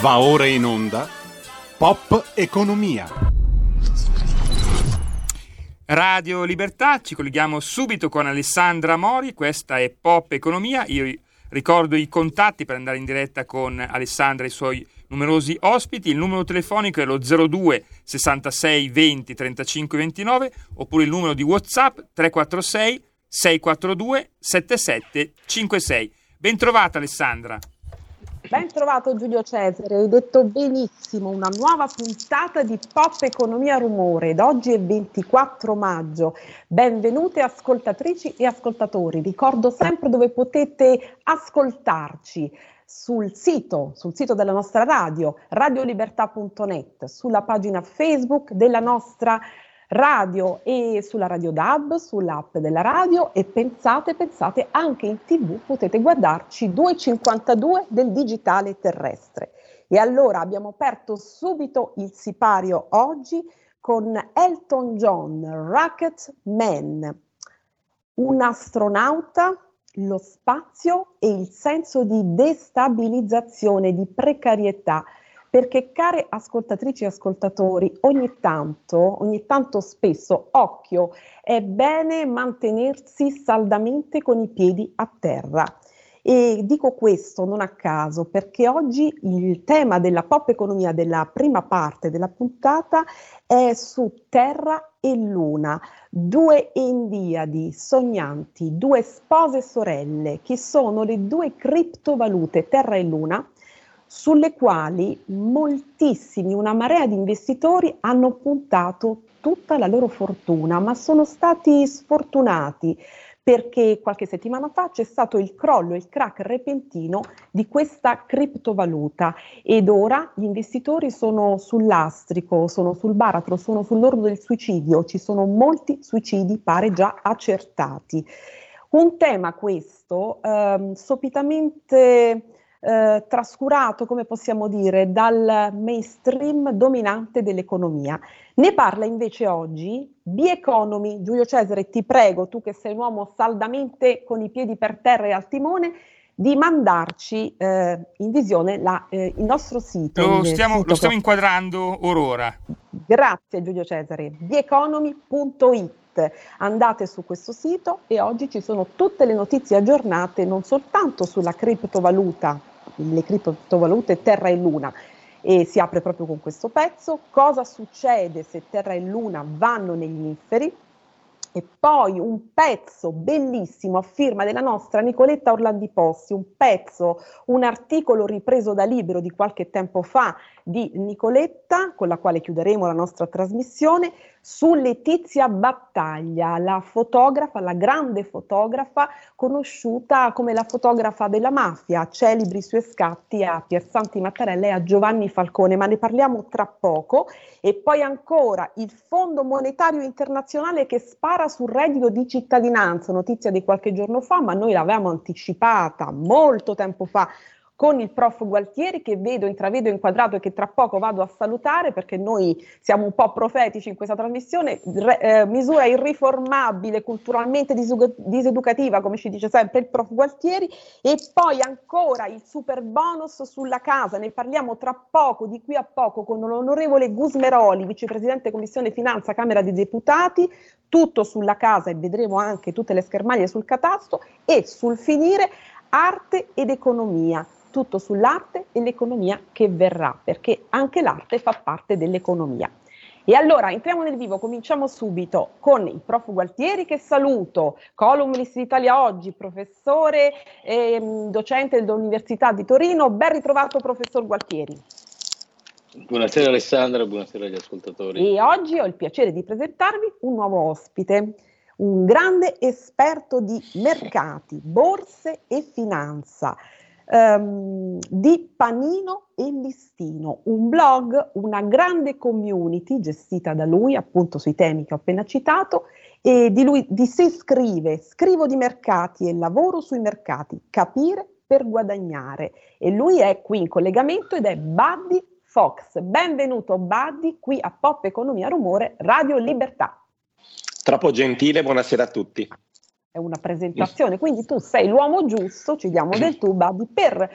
Va ora in onda Pop Economia. Radio Libertà, ci colleghiamo subito con Alessandra Mori, questa è Pop Economia, io ricordo i contatti per andare in diretta con Alessandra e i suoi numerosi ospiti, il numero telefonico è lo 02 66 20 35 29 oppure il numero di Whatsapp 346 642 7756. Bentrovata Alessandra. Ben trovato Giulio Cesare, hai detto benissimo, una nuova puntata di Pop Economia Rumore. Ed oggi è 24 maggio. Benvenute ascoltatrici e ascoltatori, ricordo sempre dove potete ascoltarci. Sul sito, sul sito della nostra radio, radiolibertà.net, sulla pagina Facebook della nostra radio e sulla Radio DAB, sull'app della radio e pensate, pensate anche in tv potete guardarci 2,52 del digitale terrestre. E allora abbiamo aperto subito il sipario oggi con Elton John, Rocket Man, un astronauta, lo spazio e il senso di destabilizzazione, di precarietà perché care ascoltatrici e ascoltatori, ogni tanto, ogni tanto spesso, occhio, è bene mantenersi saldamente con i piedi a terra. E dico questo non a caso perché oggi il tema della pop economia della prima parte della puntata è su Terra e Luna, due endiadi sognanti, due spose sorelle che sono le due criptovalute Terra e Luna sulle quali moltissimi, una marea di investitori hanno puntato tutta la loro fortuna, ma sono stati sfortunati perché qualche settimana fa c'è stato il crollo, il crack repentino di questa criptovaluta ed ora gli investitori sono sull'astrico, sono sul baratro, sono sull'orlo del suicidio, ci sono molti suicidi pare già accertati. Un tema questo ehm, sopitamente eh, trascurato, come possiamo dire, dal mainstream dominante dell'economia. Ne parla invece oggi B-Economy. Giulio Cesare, ti prego, tu che sei un uomo saldamente con i piedi per terra e al timone, di mandarci eh, in visione la, eh, il nostro sito. Lo stiamo, sito lo stiamo inquadrando orora. Grazie Giulio Cesare. Bieconomy.it andate su questo sito e oggi ci sono tutte le notizie aggiornate non soltanto sulla criptovaluta le criptovalute Terra e Luna e si apre proprio con questo pezzo. Cosa succede se Terra e Luna vanno negli inferi? E poi un pezzo bellissimo a firma della nostra Nicoletta Orlandi Possi, un pezzo, un articolo ripreso da libro di qualche tempo fa di Nicoletta, con la quale chiuderemo la nostra trasmissione, su Letizia Battaglia, la fotografa, la grande fotografa conosciuta come la fotografa della mafia, celebri i suoi scatti a Piersanti Mattarella e a Giovanni Falcone, ma ne parliamo tra poco. E poi ancora il Fondo Monetario Internazionale che spara sul reddito di cittadinanza, notizia di qualche giorno fa, ma noi l'avevamo anticipata molto tempo fa con il prof Gualtieri che vedo, intravedo inquadrato e che tra poco vado a salutare perché noi siamo un po' profetici in questa trasmissione, re, eh, misura irriformabile, culturalmente diseducativa, come ci dice sempre il prof Gualtieri, e poi ancora il super bonus sulla casa, ne parliamo tra poco, di qui a poco, con l'onorevole Gusmeroli, vicepresidente Commissione Finanza, Camera dei Deputati, tutto sulla casa e vedremo anche tutte le schermaglie sul catasto. E sul finire arte ed economia tutto sull'arte e l'economia che verrà, perché anche l'arte fa parte dell'economia. E allora entriamo nel vivo, cominciamo subito con il prof Gualtieri che saluto, columnist d'Italia Oggi, professore e ehm, docente dell'Università di Torino. Ben ritrovato professor Gualtieri. Buonasera Alessandra, buonasera agli ascoltatori. E oggi ho il piacere di presentarvi un nuovo ospite, un grande esperto di mercati, borse e finanza ehm, di Panino e Listino, un blog, una grande community gestita da lui appunto sui temi che ho appena citato e di lui di sé scrive, scrivo di mercati e lavoro sui mercati, capire per guadagnare e lui è qui in collegamento ed è Buddy Fox. Benvenuto Buddy qui a Pop Economia Rumore Radio Libertà. Troppo gentile, buonasera a tutti è una presentazione, quindi tu sei l'uomo giusto, ci diamo del tu, Babi, per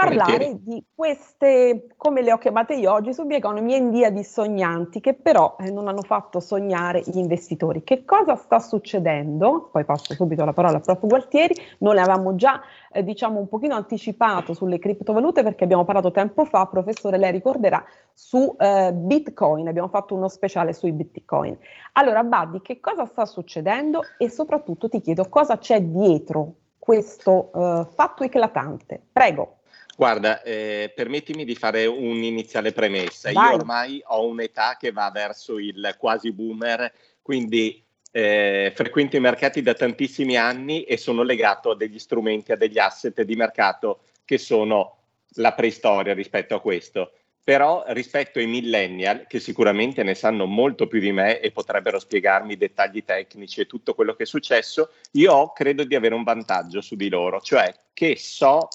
parlare di queste, come le ho chiamate io oggi, subeconomie in via di sognanti, che però eh, non hanno fatto sognare gli investitori. Che cosa sta succedendo? Poi passo subito la parola al prof. Gualtieri, noi le avevamo già eh, diciamo un pochino anticipato sulle criptovalute perché abbiamo parlato tempo fa, professore, lei ricorderà, su eh, Bitcoin, abbiamo fatto uno speciale sui Bitcoin. Allora, Buddy, che cosa sta succedendo e soprattutto ti chiedo cosa c'è dietro questo eh, fatto eclatante? Prego. Guarda, eh, permettimi di fare un'iniziale premessa. Vai. Io ormai ho un'età che va verso il quasi boomer, quindi eh, frequento i mercati da tantissimi anni e sono legato a degli strumenti, a degli asset di mercato che sono la preistoria rispetto a questo. Però rispetto ai millennial, che sicuramente ne sanno molto più di me e potrebbero spiegarmi i dettagli tecnici e tutto quello che è successo, io credo di avere un vantaggio su di loro, cioè che so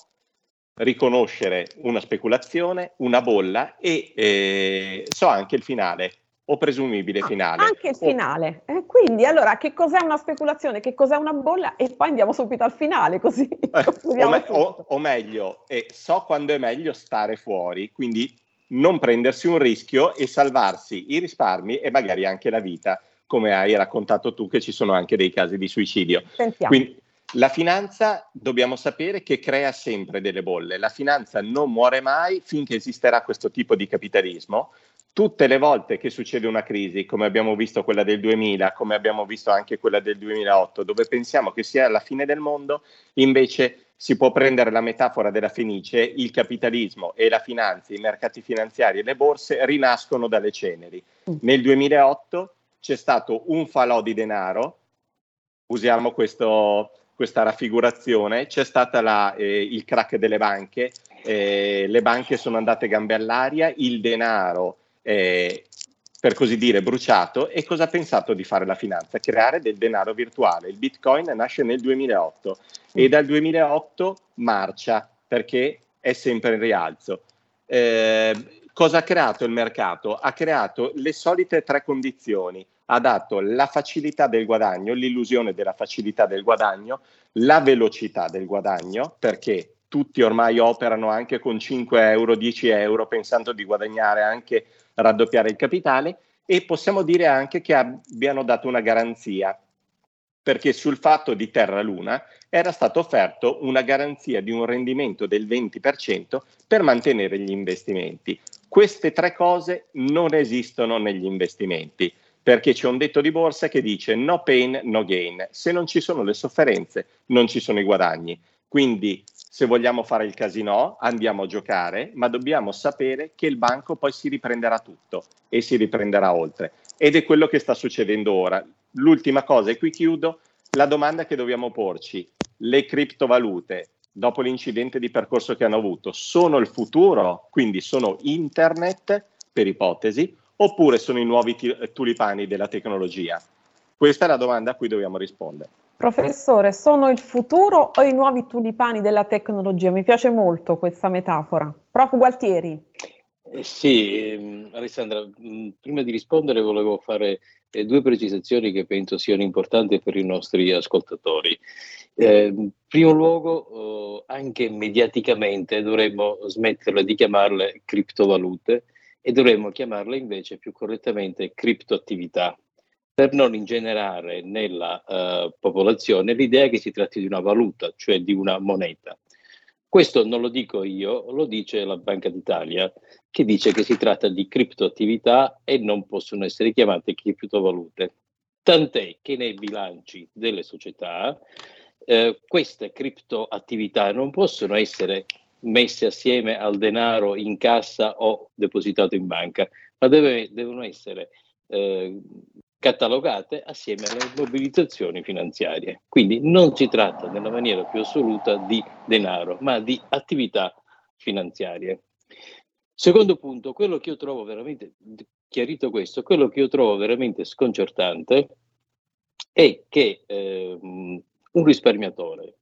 riconoscere una speculazione, una bolla e eh, so anche il finale o presumibile ah, finale. Anche il finale. O... Eh, quindi allora che cos'è una speculazione, che cos'è una bolla e poi andiamo subito al finale così. Eh, o, me- o, o, meglio, eh, so quando è meglio stare fuori, quindi non prendersi un rischio e salvarsi i risparmi e magari anche la vita, come hai raccontato tu che ci sono anche dei casi di suicidio. Sentiamo. Quindi, la finanza dobbiamo sapere che crea sempre delle bolle, la finanza non muore mai finché esisterà questo tipo di capitalismo. Tutte le volte che succede una crisi, come abbiamo visto quella del 2000, come abbiamo visto anche quella del 2008, dove pensiamo che sia la fine del mondo, invece si può prendere la metafora della Fenice, il capitalismo e la finanza, i mercati finanziari e le borse rinascono dalle ceneri. Nel 2008 c'è stato un falò di denaro, usiamo questo, questa raffigurazione, c'è stato eh, il crack delle banche, eh, le banche sono andate gambe all'aria, il denaro eh, per così dire bruciato e cosa ha pensato di fare la finanza? Creare del denaro virtuale. Il Bitcoin nasce nel 2008 e dal 2008 marcia perché è sempre in rialzo. Eh, cosa ha creato il mercato? Ha creato le solite tre condizioni ha dato la facilità del guadagno, l'illusione della facilità del guadagno, la velocità del guadagno, perché tutti ormai operano anche con 5 euro, 10 euro, pensando di guadagnare anche raddoppiare il capitale, e possiamo dire anche che abbiano dato una garanzia, perché sul fatto di Terra Luna era stato offerto una garanzia di un rendimento del 20% per mantenere gli investimenti. Queste tre cose non esistono negli investimenti perché c'è un detto di borsa che dice no pain, no gain. Se non ci sono le sofferenze, non ci sono i guadagni. Quindi se vogliamo fare il casino, andiamo a giocare, ma dobbiamo sapere che il banco poi si riprenderà tutto e si riprenderà oltre. Ed è quello che sta succedendo ora. L'ultima cosa, e qui chiudo, la domanda che dobbiamo porci. Le criptovalute, dopo l'incidente di percorso che hanno avuto, sono il futuro? Quindi sono internet, per ipotesi, oppure sono i nuovi t- tulipani della tecnologia? Questa è la domanda a cui dobbiamo rispondere. Professore, sono il futuro o i nuovi tulipani della tecnologia? Mi piace molto questa metafora. Prof. Gualtieri. Eh sì, ehm, Alessandra, mh, prima di rispondere volevo fare eh, due precisazioni che penso siano importanti per i nostri ascoltatori. Eh, in primo luogo, eh, anche mediaticamente dovremmo smetterla di chiamarle criptovalute e dovremmo chiamarle invece più correttamente criptoattività per non ingenerare nella uh, popolazione l'idea che si tratti di una valuta, cioè di una moneta. Questo non lo dico io, lo dice la Banca d'Italia, che dice che si tratta di criptoattività e non possono essere chiamate criptovalute. Tant'è che nei bilanci delle società eh, queste criptoattività non possono essere messe assieme al denaro in cassa o depositato in banca, ma deve, devono essere eh, catalogate assieme alle mobilitazioni finanziarie. Quindi non si tratta nella maniera più assoluta di denaro, ma di attività finanziarie. Secondo punto, quello che io trovo veramente, chiarito questo, quello che io trovo veramente sconcertante è che eh, un risparmiatore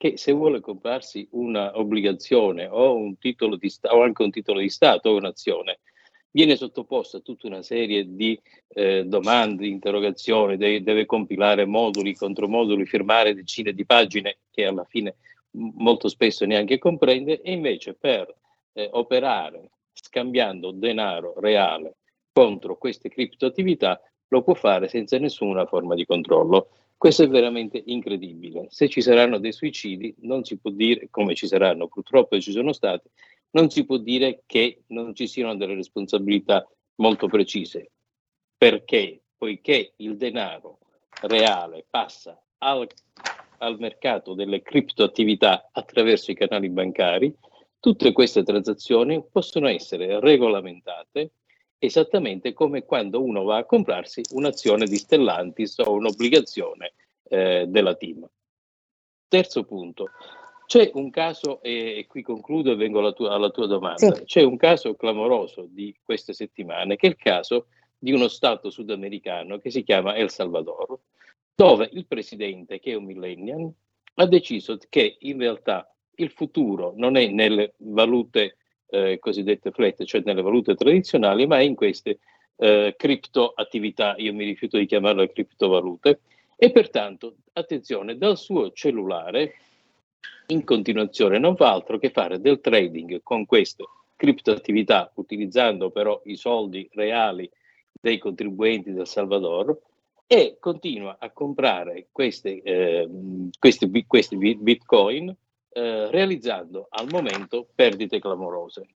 che se vuole comprarsi un'obbligazione o, un titolo di o anche un titolo di Stato o un'azione, viene sottoposto a tutta una serie di eh, domande, interrogazioni, deve, deve, compilare moduli, contromoduli, firmare decine di pagine che alla fine molto spesso neanche comprende, e invece per eh, operare scambiando denaro reale contro queste criptoattività lo può fare senza nessuna forma di controllo. Questo è veramente incredibile. Se ci saranno dei suicidi, non si può dire, come ci saranno purtroppo ci sono stati, non si può dire che non ci siano delle responsabilità molto precise, perché poiché il denaro reale passa al, al mercato delle criptoattività attraverso i canali bancari, tutte queste transazioni possono essere regolamentate esattamente come quando uno va a comprarsi un'azione di Stellantis o un'obbligazione eh, della TIM. Terzo punto, c'è un caso, e qui concludo e vengo alla tua, alla tua domanda, sì. c'è un caso clamoroso di queste settimane che è il caso di uno Stato sudamericano che si chiama El Salvador, dove il presidente, che è un millennial, ha deciso che in realtà il futuro non è nelle valute eh, cosiddette flat, cioè nelle valute tradizionali, ma in queste eh, criptoattività, io mi rifiuto di chiamarle criptovalute, e pertanto, attenzione, dal suo cellulare in continuazione non fa altro che fare del trading con queste criptoattività, utilizzando però i soldi reali dei contribuenti del Salvador, e continua a comprare queste, eh, questi, questi bitcoin eh, realizzando al momento perdite clamorose.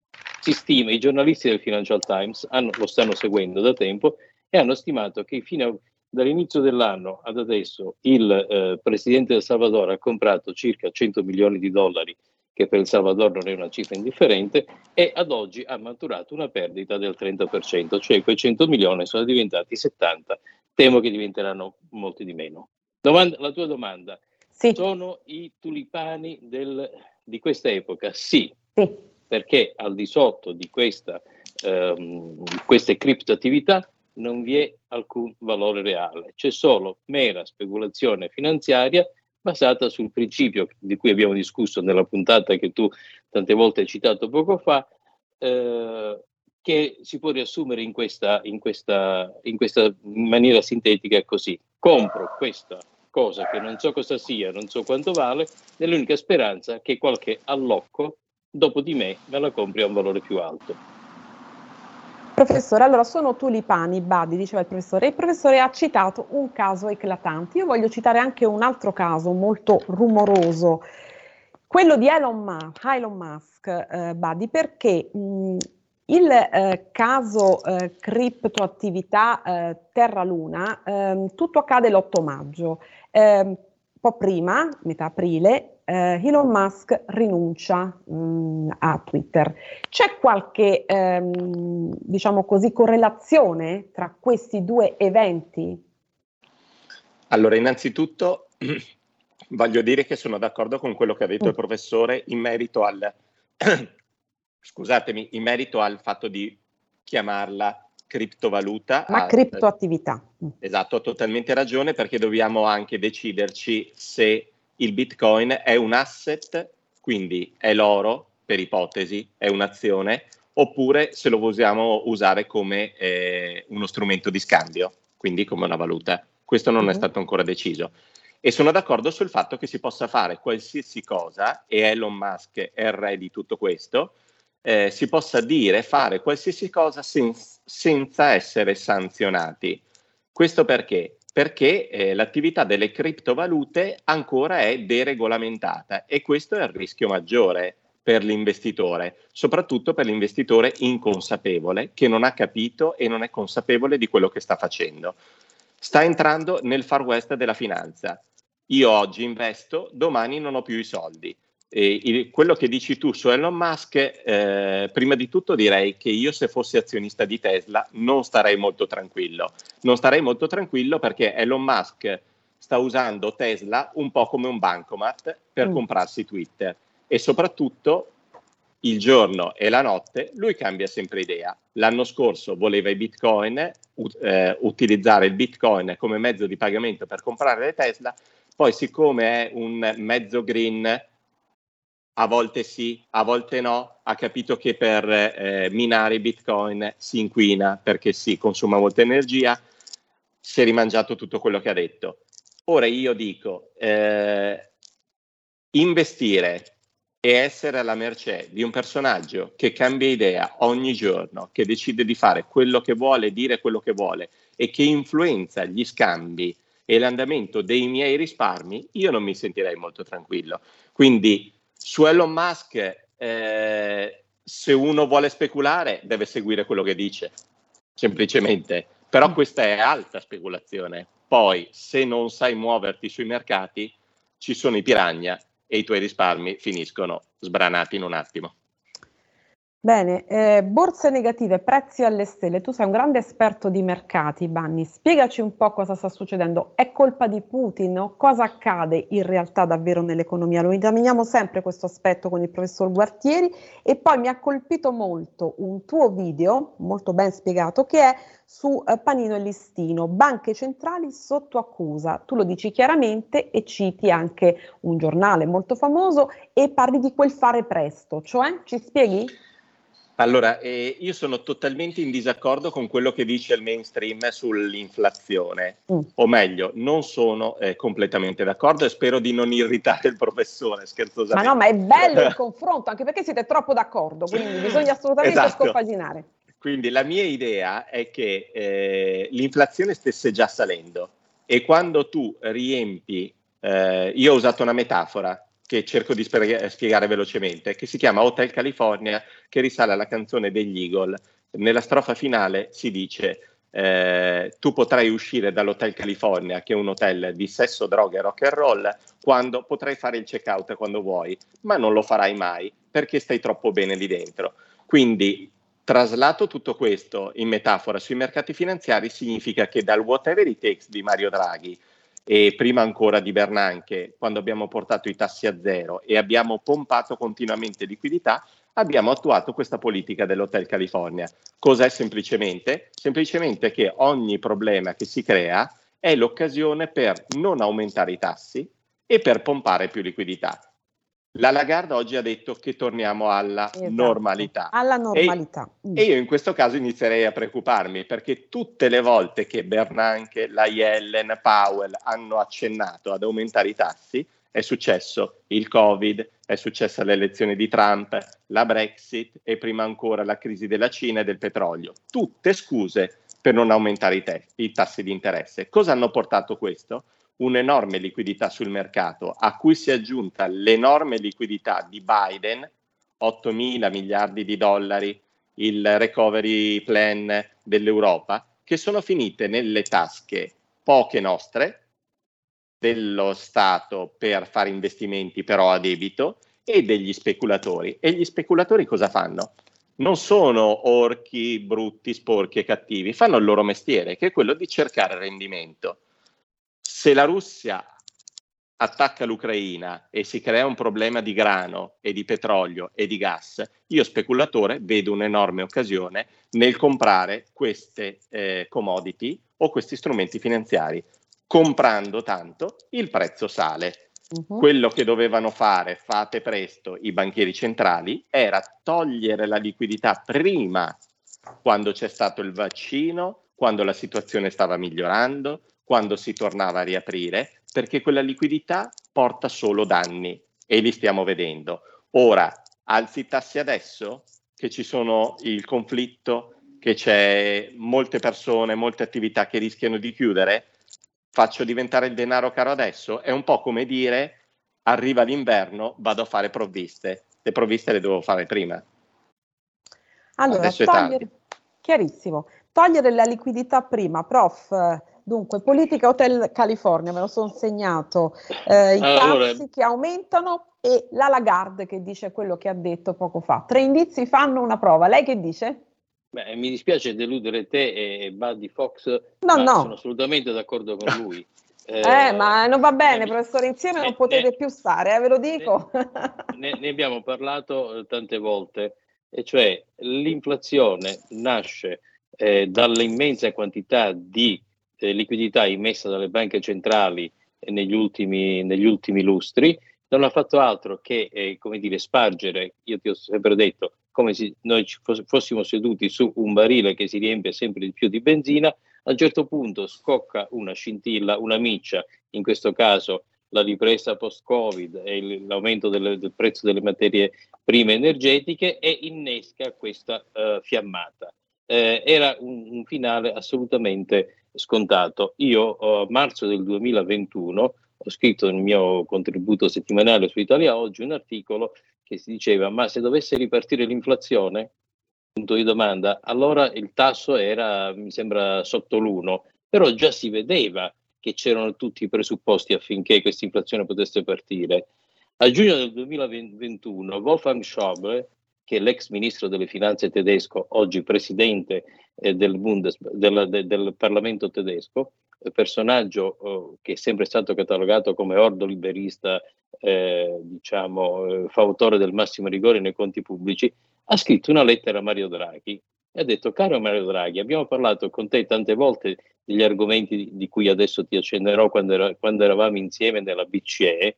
Si stima, i giornalisti del Financial Times hanno, lo stanno seguendo da tempo e hanno stimato che fino a, dall'inizio dell'anno ad adesso il eh, presidente del Salvador ha comprato circa 100 milioni di dollari, che per il Salvador non è una cifra indifferente, e ad oggi ha maturato una perdita del 30%, cioè quei 100 milioni sono diventati 70, temo che diventeranno molti di meno. Domanda, la tua domanda, sì. Sono i tulipani del, di questa epoca? Sì, sì, perché al di sotto di questa, ehm, queste criptoattività non vi è alcun valore reale, c'è solo mera speculazione finanziaria basata sul principio di cui abbiamo discusso nella puntata che tu tante volte hai citato poco fa, eh, che si può riassumere in questa, in questa, in questa maniera sintetica così. Compro questa cosa che non so cosa sia, non so quanto vale, nell'unica speranza che qualche allocco dopo di me me la compri a un valore più alto. Professore, allora sono tulipani, Badi, diceva il professore. Il professore ha citato un caso eclatante. Io voglio citare anche un altro caso molto rumoroso, quello di Elon Musk, Elon Musk eh, Badi, perché mh, il eh, caso eh, criptoattività eh, Terra-Luna, ehm, tutto accade l'8 maggio. Ehm, un po' prima, metà aprile, eh, Elon Musk rinuncia mh, mm, a Twitter. C'è qualche, ehm, diciamo così, correlazione tra questi due eventi? Allora, innanzitutto voglio dire che sono d'accordo con quello che ha detto mm. il professore in merito al scusatemi, in merito al fatto di chiamarla criptovaluta. Ma a, criptoattività. Esatto, ha totalmente ragione perché dobbiamo anche deciderci se il Bitcoin è un asset, quindi è l'oro, per ipotesi, è un'azione, oppure se lo vogliamo usare come eh, uno strumento di scambio, quindi come una valuta. Questo non mm-hmm. è mhm. stato ancora deciso. E sono d'accordo sul fatto che si possa fare qualsiasi cosa, e Elon Musk è il re di tutto questo, eh, si possa dire fare qualsiasi cosa sen- senza essere sanzionati. Questo perché? Perché eh, l'attività delle criptovalute ancora è deregolamentata e questo è il rischio maggiore per l'investitore, soprattutto per l'investitore inconsapevole che non ha capito e non è consapevole di quello che sta facendo. Sta entrando nel far west della finanza. Io oggi investo, domani non ho più i soldi e il, quello che dici tu su Elon Musk, eh, prima di tutto direi che io se fossi azionista di Tesla non starei molto tranquillo. Non starei molto tranquillo perché Elon Musk sta usando Tesla un po' come un bancomat per mm. comprarsi Twitter e soprattutto il giorno e la notte lui cambia sempre idea. L'anno scorso voleva i bitcoin, ut- eh, utilizzare il bitcoin come mezzo di pagamento per comprare le Tesla, poi siccome è un mezzo green a volte sì, a volte no, ha capito che per eh, minare Bitcoin si inquina perché si consuma molta energia, si è rimangiato tutto quello che ha detto. Ora io dico, eh, investire e essere alla mercé di un personaggio che cambia idea ogni giorno, che decide di fare quello che vuole, dire quello che vuole e che influenza gli scambi e l'andamento dei miei risparmi, io non mi sentirei molto tranquillo. Quindi su Elon Musk, eh, se uno vuole speculare, deve seguire quello che dice, semplicemente. Però questa è alta speculazione. Poi, se non sai muoverti sui mercati, ci sono i piranha e i tuoi risparmi finiscono sbranati in un attimo. Bene, eh, borse negative, prezzi alle stelle. Tu sei un grande esperto di mercati, Banni. Spiegaci un po' cosa sta succedendo. È colpa di Putin o cosa accade in realtà davvero nell'economia? Lo esaminiamo sempre questo aspetto con il professor Guartieri e poi mi ha colpito molto un tuo video, molto ben spiegato, che è su eh, Panino e Listino, banche centrali sotto accusa. Tu lo dici chiaramente e citi anche un giornale molto famoso e parli di quel fare presto, cioè ci spieghi? Allora, eh, io sono totalmente in disaccordo con quello che dice il mainstream sull'inflazione, mm. o meglio, non sono eh, completamente d'accordo e spero di non irritare il professore, scherzosamente. Ma no, ma è bello il confronto, anche perché siete troppo d'accordo, quindi bisogna assolutamente esatto. scompaginare. Quindi la mia idea è che eh, l'inflazione stesse già salendo e quando tu riempi, eh, io ho usato una metafora, che cerco di spiegare velocemente, che si chiama Hotel California, che risale alla canzone degli Eagle. Nella strofa finale si dice eh, tu potrai uscire dall'Hotel California, che è un hotel di sesso, droga e rock and roll, quando potrai fare il check-out quando vuoi, ma non lo farai mai perché stai troppo bene lì dentro. Quindi, traslato tutto questo in metafora sui mercati finanziari, significa che dal whatever it takes di Mario Draghi e prima ancora di Bernanke, quando abbiamo portato i tassi a zero e abbiamo pompato continuamente liquidità, abbiamo attuato questa politica dell'Hotel California. Cos'è semplicemente? Semplicemente che ogni problema che si crea è l'occasione per non aumentare i tassi e per pompare più liquidità. La Lagarde oggi ha detto che torniamo alla esatto, normalità. Alla normalità. E, mm. e, io in questo caso inizierei a preoccuparmi perché tutte le volte che Bernanke, la Yellen, Powell hanno accennato ad aumentare i tassi, è successo il Covid, è successa l'elezione di Trump, la Brexit e prima ancora la crisi della Cina e del petrolio. Tutte scuse per non aumentare i, te- i tassi di interesse. Cosa hanno portato questo? Un'enorme liquidità sul mercato, a cui si è aggiunta l'enorme liquidità di Biden, 8 mila miliardi di dollari, il recovery plan dell'Europa, che sono finite nelle tasche poche nostre, dello Stato per fare investimenti però a debito e degli speculatori. E gli speculatori cosa fanno? Non sono orchi, brutti, sporchi e cattivi, fanno il loro mestiere, che è quello di cercare rendimento se la Russia attacca l'Ucraina e si crea un problema di grano e di petrolio e di gas, io speculatore vedo un'enorme occasione nel comprare queste eh, commodity o questi strumenti finanziari. Comprando tanto, il prezzo sale. Uh-huh. Quello che dovevano fare, fate presto, i banchieri centrali, era togliere la liquidità prima, quando c'è stato il vaccino, quando la situazione stava migliorando, quando si tornava a riaprire, perché quella liquidità porta solo danni e li stiamo vedendo. Ora, alzi i tassi adesso, che ci sono il conflitto, che c'è molte persone, molte attività che rischiano di chiudere, faccio diventare il denaro caro adesso? È un po' come dire arriva l'inverno, vado a fare provviste. Le provviste le devo fare prima. Allora, togliere, chiarissimo, togliere la liquidità prima, prof, Dunque, politica Hotel California, me lo sono segnato, eh, i allora, tassi che aumentano e la Lagarde che dice quello che ha detto poco fa. Tre indizi fanno una prova. Lei che dice? Beh, mi dispiace deludere te e Buddy Fox, no, no. sono assolutamente d'accordo con lui. Eh, eh, ma non va bene, professore, insieme non potete ne, più stare, eh, ve lo dico. Ne, ne, abbiamo parlato eh, tante volte, e cioè l'inflazione nasce eh, dall'immensa quantità di eh, liquidità immessa dalle banche centrali negli ultimi, negli ultimi lustri, non ha fatto altro che eh, come dire, spargere, io ti ho sempre detto, come se noi fossimo seduti su un barile che si riempie sempre di più di benzina, a un certo punto scocca una scintilla, una miccia, in questo caso la ripresa post-Covid e l'aumento del, del prezzo delle materie prime energetiche e innesca questa uh, fiammata. Eh, era un, un, finale assolutamente scontato. Io a marzo del 2021 ho scritto nel mio contributo settimanale su Italia Oggi un articolo che si diceva ma se dovesse ripartire l'inflazione, punto di domanda, allora il tasso era, mi sembra, sotto l'uno, però già si vedeva che c'erano tutti i presupposti affinché questa inflazione potesse partire. A giugno del 2021 Wolfgang Schäuble, che l'ex ministro delle finanze tedesco, oggi presidente eh, del, Bundes, del, del, del, Parlamento tedesco, personaggio eh, che è sempre stato catalogato come ordo liberista, eh, diciamo, eh, fautore del massimo rigore nei conti pubblici, ha scritto una lettera a Mario Draghi e ha detto, caro Mario Draghi, abbiamo parlato con te tante volte degli argomenti di cui adesso ti accenderò quando, era, quando eravamo insieme nella BCE.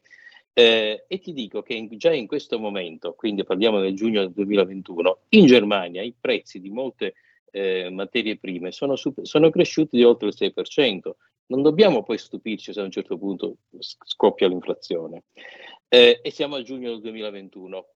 Eh, e ti dico che in, già in questo momento, quindi parliamo del giugno del 2021, in Germania i prezzi di molte eh, materie prime sono, sono, cresciuti di oltre il 6%. Non dobbiamo poi stupirci se a un certo punto scoppia l'inflazione. Eh, e siamo a giugno del 2021.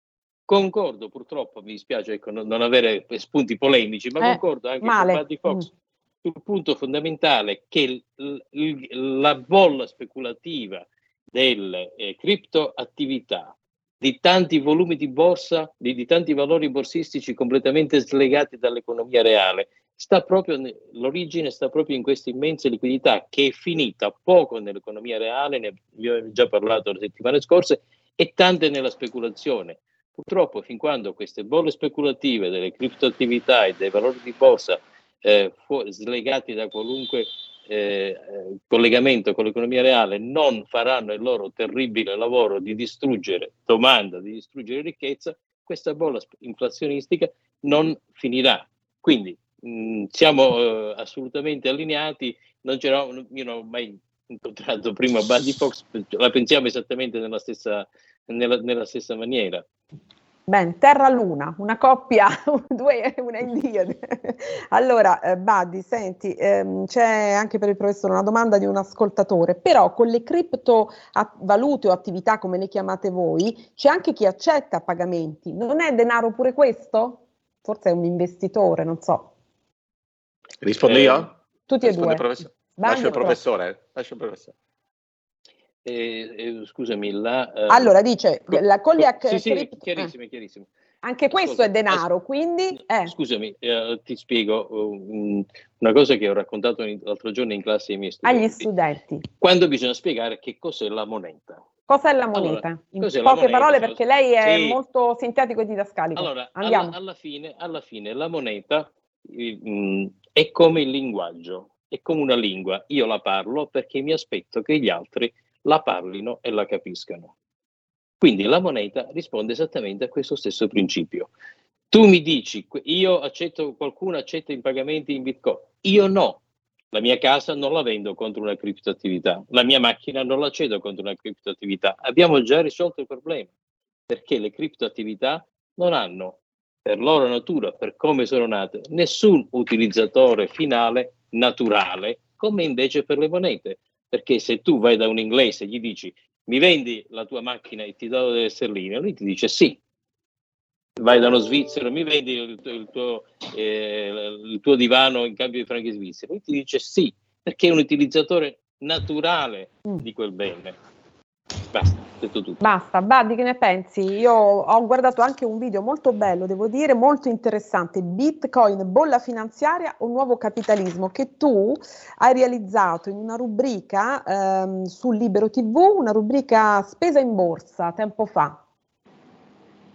Concordo, purtroppo mi dispiace ecco, non, non, avere spunti polemici, ma eh, concordo anche male. con Buddy Fox. Mm sul punto fondamentale che l- l- la bolla speculativa delle eh, criptoattività, di tanti volumi di borsa, di, di, tanti valori borsistici completamente slegati dall'economia reale, sta proprio l'origine sta proprio in questa immensa liquidità che è finita poco nell'economia reale, ne abbiamo già parlato le settimane scorse, e tante nella speculazione. Purtroppo, fin quando queste bolle speculative delle criptoattività e dei valori di borsa eh, fu- slegati da qualunque eh, eh, collegamento con l'economia reale non faranno il loro terribile lavoro di distruggere domanda, di distruggere ricchezza, questa bolla inflazionistica non finirà. Quindi mh, mm, siamo eh, assolutamente allineati, non c'era, io non ho mai incontrato prima Buddy Fox, la pensiamo esattamente nella stessa, nella, nella stessa maniera. Ben, Terra-Luna, una coppia, due, una Indiade. allora, eh, Buddy, senti, ehm, c'è anche per il professore una domanda di un ascoltatore, però con le criptovalute o attività come le chiamate voi, c'è anche chi accetta pagamenti. Non è denaro pure questo? Forse è un investitore, non so. Rispondo io? Eh, tutti e due. Professor. Lascio il professore. Lascio il professore. Eh, eh, scusami, la, eh, allora dice la Coliac sì, sì, chiarissimo, chiarissimo. Anche questo Ascolta, è denaro, as- quindi... Eh. Scusami, eh, ti spiego uh, una cosa che ho raccontato l'altro giorno in classe ai miei studenti. Agli studenti. Quando bisogna spiegare che cos'è la moneta. Cos'è la moneta? Allora, in poche moneta? parole, perché lei è sì. molto sintetico e didascalico. Allora, alla, alla, fine, alla, fine, la moneta mh, è come il linguaggio, è come una lingua. Io la parlo perché mi aspetto che gli altri la parlino e la capiscano. Quindi la moneta risponde esattamente a questo stesso principio. Tu mi dici, io accetto, qualcuno accetta i pagamenti in Bitcoin, io no. La mia casa non la vendo contro una criptoattività, la mia macchina non la cedo contro una criptoattività. Abbiamo già risolto il problema, perché le criptoattività non hanno, per loro natura, per come sono nate, nessun utilizzatore finale naturale, come invece per le monete. Perché se tu vai da un inglese e gli dici mi vendi la tua macchina e ti do delle sterline, lui ti dice sì. Vai da uno svizzero, mi vendi il, il, tuo, eh, il tuo divano in cambio di franchi svizzeri, lui ti dice sì, perché è un utilizzatore naturale mm. di quel bene. Basta, detto tutto. Basta, Buddy, che ne pensi? Io ho guardato anche un video molto bello, devo dire, molto interessante, Bitcoin, bolla finanziaria o nuovo capitalismo, che tu hai realizzato in una rubrica ehm, su Libero TV, una rubrica spesa in borsa, tempo fa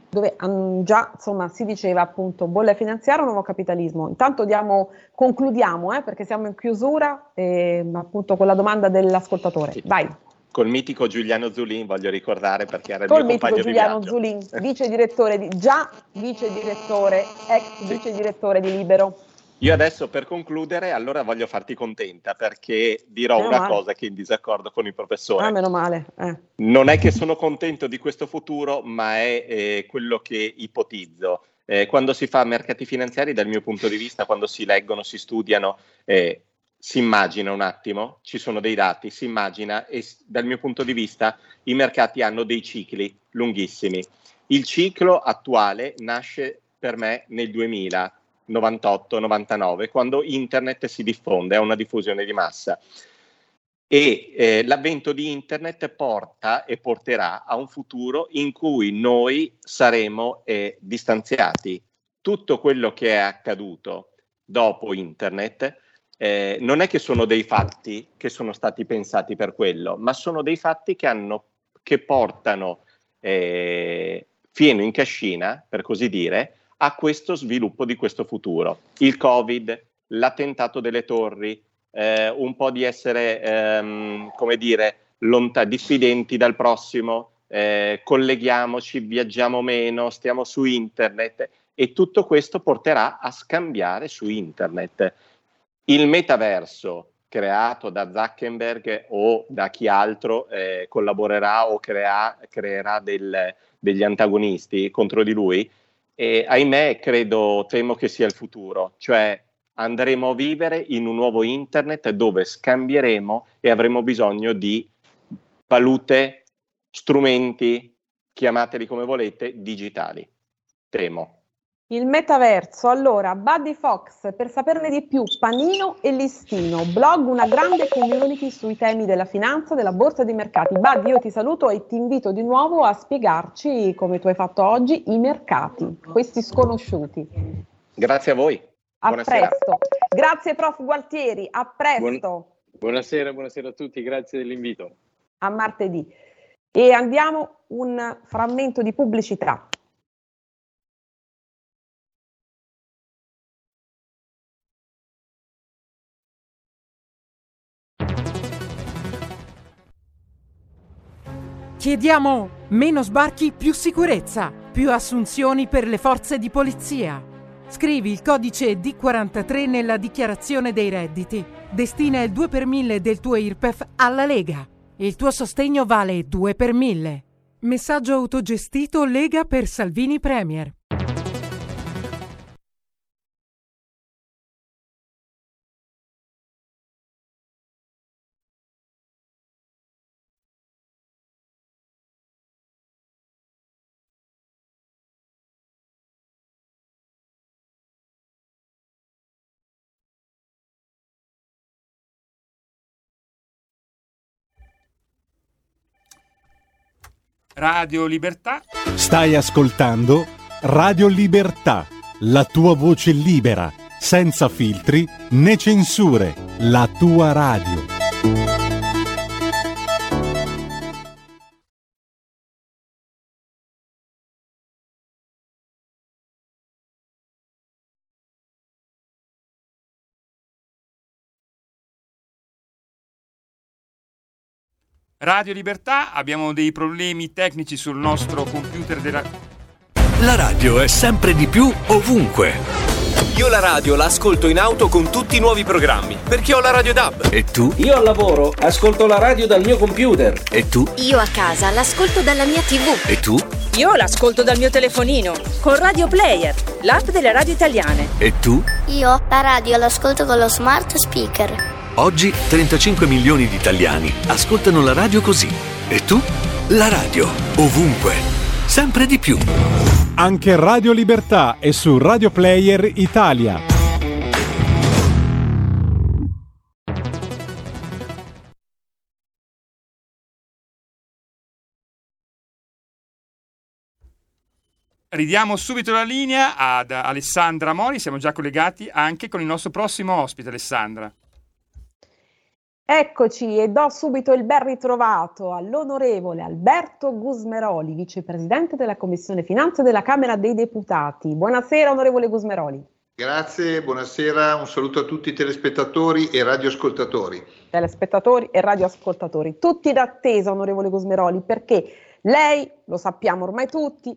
dove um, già insomma, si diceva appunto bolla finanziaria o nuovo capitalismo. Intanto diamo, concludiamo eh, perché siamo in chiusura eh, appunto con la domanda dell'ascoltatore. Sì. Vai col mitico Giuliano Zulin, voglio ricordare perché era il col mio compagno Giuliano Zulin, vice direttore di, già vice direttore, ex sì. vice direttore di Libero. Io adesso per concludere, allora voglio farti contenta perché dirò meno una male. cosa che è in disaccordo con il professore. Ah, meno male. Eh. Non è che sono contento di questo futuro, ma è eh, quello che ipotizzo. Eh, quando si fa mercati finanziari, dal mio punto di vista, quando si leggono, si studiano, eh, si immagina un attimo, ci sono dei dati, si immagina e dal mio punto di vista i mercati hanno dei cicli lunghissimi. Il ciclo attuale nasce per me nel 2000, 98-99, quando internet si diffonde, ha una diffusione di massa. E eh, l'avvento di internet porta e porterà a un futuro in cui noi saremo eh, distanziati. Tutto quello che è accaduto dopo internet eh, non è che sono dei fatti che sono stati pensati per quello, ma sono dei fatti che, hanno, che portano eh, fieno in cascina, per così dire, a questo sviluppo di questo futuro. Il Covid, l'attentato delle torri, eh, un po' di essere, ehm, come dire, lontani, diffidenti dal prossimo, eh, colleghiamoci, viaggiamo meno, stiamo su internet e tutto questo porterà a scambiare su internet. Il metaverso creato da Zuckerberg o da chi altro eh, collaborerà o crea, creerà del, degli antagonisti contro di lui, e ahimè credo, temo che sia il futuro, cioè andremo a vivere in un nuovo internet dove scambieremo e avremo bisogno di valute, strumenti, chiamateli come volete, digitali. Temo. Il metaverso, allora, Buddy Fox, per saperne di più, Panino e Listino, blog, una grande community sui temi della finanza, della borsa dei mercati. Buddy, io ti saluto e ti invito di nuovo a spiegarci, come tu hai fatto oggi, i mercati, questi sconosciuti. Grazie a voi. A buonasera. presto. Grazie prof Gualtieri, a presto. Buon, buonasera, buonasera a tutti, grazie dell'invito. A martedì. E andiamo un frammento di pubblicità. Chiediamo meno sbarchi, più sicurezza, più assunzioni per le forze di polizia. Scrivi il codice D43 nella dichiarazione dei redditi. Destina il 2 per 1000 del tuo IRPEF alla Lega. Il tuo sostegno vale 2 per 1000. Messaggio autogestito Lega per Salvini Premier. Radio Libertà. Stai ascoltando Radio Libertà, la tua voce libera, senza filtri né censure, la tua radio. Radio Libertà, abbiamo dei problemi tecnici sul nostro computer della... La radio è sempre di più ovunque. Io la radio l'ascolto in auto con tutti i nuovi programmi, perché ho la radio DAB. E tu? Io al lavoro ascolto la radio dal mio computer. E tu? Io a casa l'ascolto dalla mia TV. E tu? Io l'ascolto dal mio telefonino, con Radio Player, l'app delle radio italiane. E tu? Io la radio l'ascolto con lo smart speaker. Oggi 35 milioni di italiani ascoltano la radio così. E tu? La radio, ovunque, sempre di più. Anche Radio Libertà è su Radio Player Italia. Ridiamo subito la linea ad Alessandra Mori, siamo già collegati anche con il nostro prossimo ospite, Alessandra. Eccoci e do subito il ben ritrovato all'onorevole Alberto Gusmeroli, vicepresidente della Commissione Finanze della Camera dei Deputati. Buonasera onorevole Gusmeroli. Grazie, buonasera, un saluto a tutti i telespettatori e radioascoltatori. Telespettatori e radioascoltatori, tutti d'attesa onorevole Gusmeroli perché lei, lo sappiamo ormai tutti,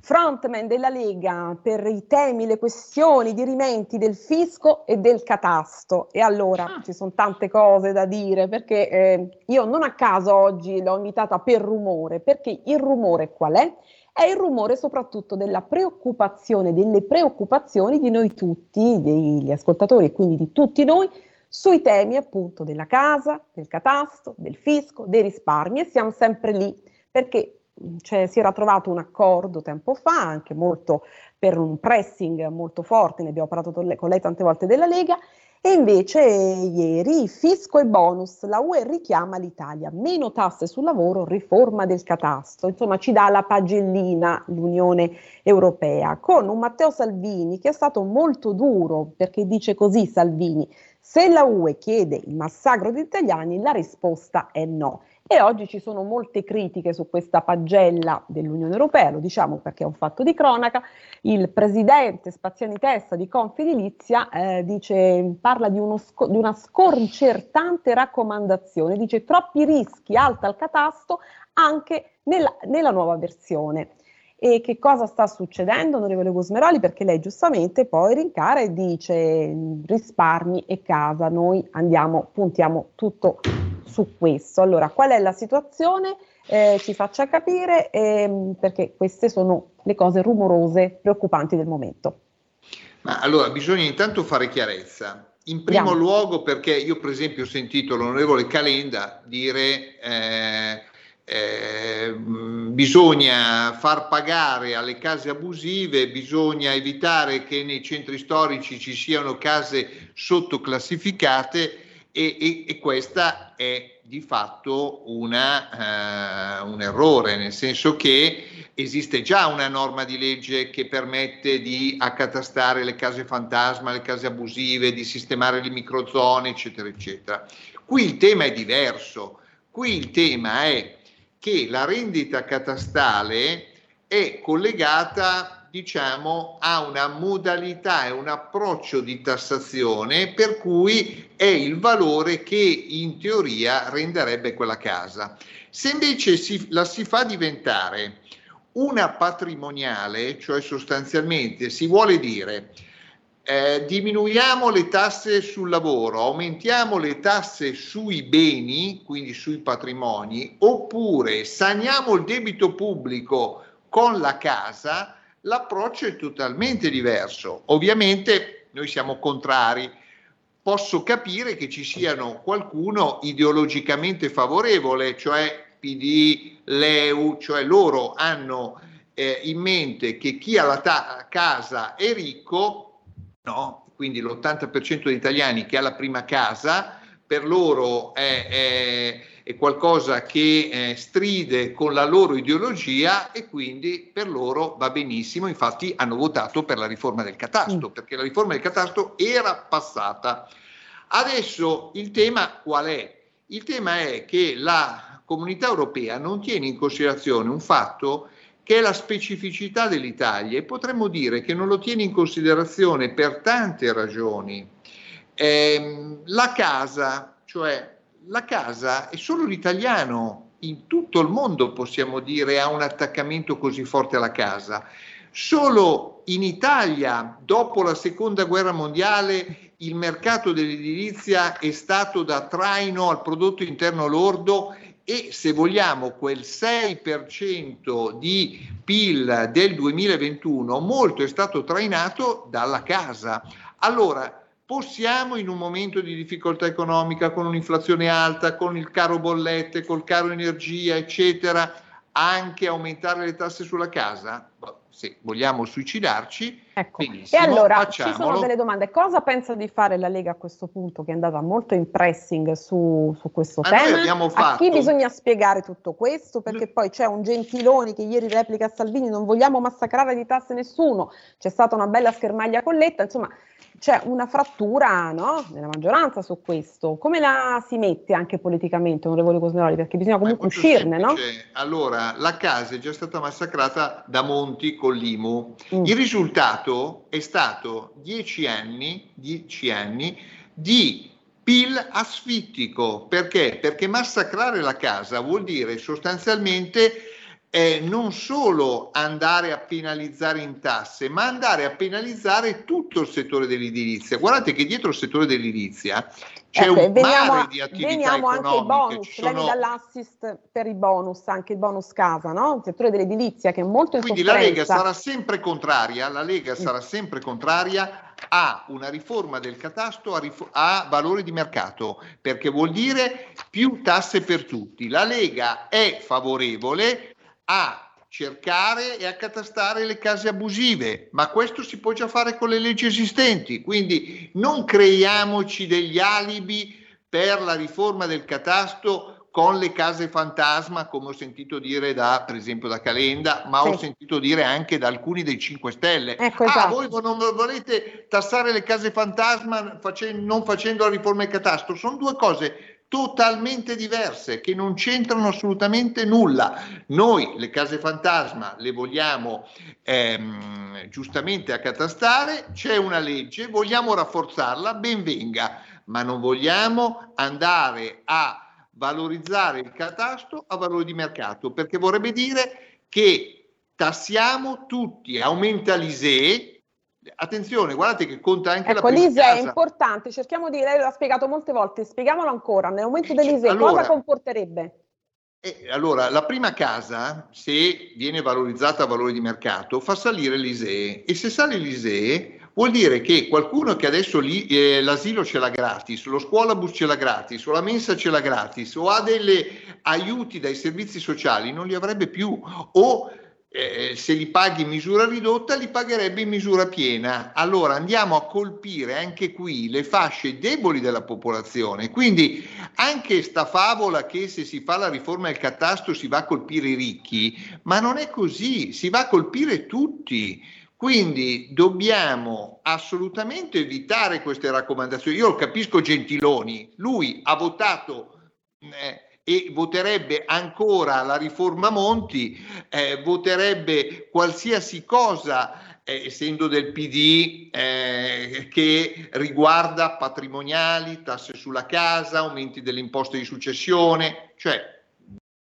frontman della Lega per i temi, le questioni, i dirimenti del fisco e del catasto. E allora ah. ci sono tante cose da dire perché eh, io non a caso oggi l'ho invitata per rumore, perché il rumore qual è? È il rumore soprattutto della preoccupazione, delle preoccupazioni di noi tutti, degli ascoltatori e quindi di tutti noi sui temi appunto della casa, del catasto, del fisco, dei risparmi e siamo sempre lì perché cioè, si era trovato un accordo tempo fa, anche molto per un pressing molto forte, ne abbiamo parlato con lei tante volte della Lega, e invece ieri fisco e bonus, la UE richiama l'Italia, meno tasse sul lavoro, riforma del catasto, insomma ci dà la pagellina l'Unione Europea, con un Matteo Salvini che è stato molto duro, perché dice così Salvini, se la UE chiede il massacro degli italiani, la risposta è no. E oggi ci sono molte critiche su questa pagella dell'Unione Europea, lo diciamo perché è un fatto di cronaca. Il presidente Spaziani Testa di Confedilizia eh, parla di, sco- di, una sconcertante raccomandazione, dice troppi rischi, alta al catasto anche nella, nella nuova versione. E che cosa sta succedendo, onorevole Gusmeroli? Perché lei giustamente poi rincara e dice risparmi e casa, noi andiamo, puntiamo tutto su questo. Allora, qual è la situazione? Eh, ci faccia capire ehm, perché queste sono le cose rumorose, preoccupanti del momento. Ma allora bisogna intanto fare chiarezza. In primo Andiamo. luogo perché io per esempio ho sentito l'onorevole Calenda dire eh, eh, bisogna far pagare alle case abusive, bisogna evitare che nei centri storici ci siano case sottoclassificate e, e, e questa è di fatto una, uh, un errore, nel senso che esiste già una norma di legge che permette di accatastare le case fantasma, le case abusive, di sistemare le microzone, eccetera, eccetera. Qui il tema è diverso, qui il tema è che la rendita catastale è collegata diciamo, ha una modalità e un approccio di tassazione per cui è il valore che in teoria renderebbe quella casa. Se invece si, la si fa diventare una patrimoniale, cioè sostanzialmente si vuole dire eh, diminuiamo le tasse sul lavoro, aumentiamo le tasse sui beni, quindi sui patrimoni, oppure saniamo il debito pubblico con la casa, l'approccio è totalmente diverso. Ovviamente noi siamo contrari. Posso capire che ci siano qualcuno ideologicamente favorevole, cioè PD, l'EU, cioè loro hanno eh, in mente che chi ha la ta- casa è ricco, no? quindi l'80% degli italiani che ha la prima casa, per loro è, è è qualcosa che eh, stride con la loro ideologia e quindi per loro va benissimo. Infatti hanno votato per la riforma del catasto, mm. perché la riforma del catasto era passata. Adesso il tema qual è? Il tema è che la comunità europea non tiene in considerazione un fatto che è la specificità dell'Italia e potremmo dire che non lo tiene in considerazione per tante ragioni. Eh, la casa, cioè la casa è solo l'italiano in tutto il mondo, possiamo dire, ha un attaccamento così forte alla casa. Solo in Italia, dopo la seconda guerra mondiale, il mercato dell'edilizia è stato da traino al prodotto interno lordo e se vogliamo quel 6% di PIL del 2021, molto è stato trainato dalla casa. Allora, possiamo in un momento di difficoltà economica, con un'inflazione alta, con il caro bollette, col caro energia, eccetera, anche aumentare le tasse sulla casa? Se vogliamo suicidarci, ecco. benissimo, E allora facciamolo. ci sono delle domande. Cosa pensa di fare la Lega a questo punto, che è andata molto in pressing su, su questo Ma tema? Fatto... A chi bisogna spiegare tutto questo? Perché poi c'è un Gentiloni che ieri replica a Salvini, non vogliamo massacrare di tasse nessuno, c'è stata una bella schermaglia con Letta, insomma c'è una frattura no, nella maggioranza su questo. Come la si mette anche politicamente, onorevole Cosmeroli? Perché bisogna comunque uscirne, no? Allora, la casa è già stata massacrata da Monti con l'IMU. Mm. Il risultato è stato dieci anni, dieci anni di PIL asfittico. Perché? Perché massacrare la casa vuol dire sostanzialmente è non solo andare a penalizzare in tasse, ma andare a penalizzare tutto il settore dell'edilizia. Guardate che dietro il settore dell'edilizia c'è ecco, un veniamo, mare di attività veniamo anche ai bonus, sono... dall'assist per i bonus, anche il bonus casa, no? Il settore dell'edilizia che è molto in Quindi sofferenza. la Lega sarà sempre contraria, la Lega mm. sarà sempre contraria a una riforma del catasto a, rif- a, valore di mercato, perché vuol dire più tasse per tutti. La Lega è favorevole a cercare e accatastare le case abusive, ma questo si può già fare con le leggi esistenti, quindi non creiamoci degli alibi per la riforma del catasto con le case fantasma, come ho sentito dire da, per esempio da Calenda, ma sì. ho sentito dire anche da alcuni dei 5 Stelle. Ecco, ah, esatto. voi non volete tassare le case fantasma facendo, non facendo la riforma del catasto? Sono due cose totalmente diverse che non c'entrano assolutamente nulla. Noi le case fantasma le vogliamo ehm, giustamente accatastare, c'è una legge, vogliamo rafforzarla, ben venga, ma non vogliamo andare a valorizzare il catasto a valore di mercato, perché vorrebbe dire che tassiamo tutti, aumenta l'ISEE, attenzione, guardate che conta anche ecco, la l'ISE è importante, cerchiamo di, lei l'ha spiegato molte volte, spieghiamolo ancora, nell'aumento dell'ISE allora, cosa comporterebbe? Eh, allora, la prima casa, se viene valorizzata a valore di mercato, fa salire l'ISE e se sale l'ISE vuol dire che qualcuno che adesso lì, eh, l'asilo ce l'ha gratis, lo scuolabus ce l'ha gratis, o la mensa ce l'ha gratis, o ha degli aiuti dai servizi sociali, non li avrebbe più, o eh, se li paghi in misura ridotta li pagherebbe in misura piena. Allora andiamo a colpire anche qui le fasce deboli della popolazione. Quindi anche sta favola che se si fa la riforma del catasto si va a colpire i ricchi, ma non è così, si va a colpire tutti. Quindi dobbiamo assolutamente evitare queste raccomandazioni. Io capisco Gentiloni, lui ha votato eh, e voterebbe ancora la riforma Monti, eh, voterebbe qualsiasi cosa, eh, essendo del PD, eh, che riguarda patrimoniali, tasse sulla casa, aumenti delle imposte di successione, cioè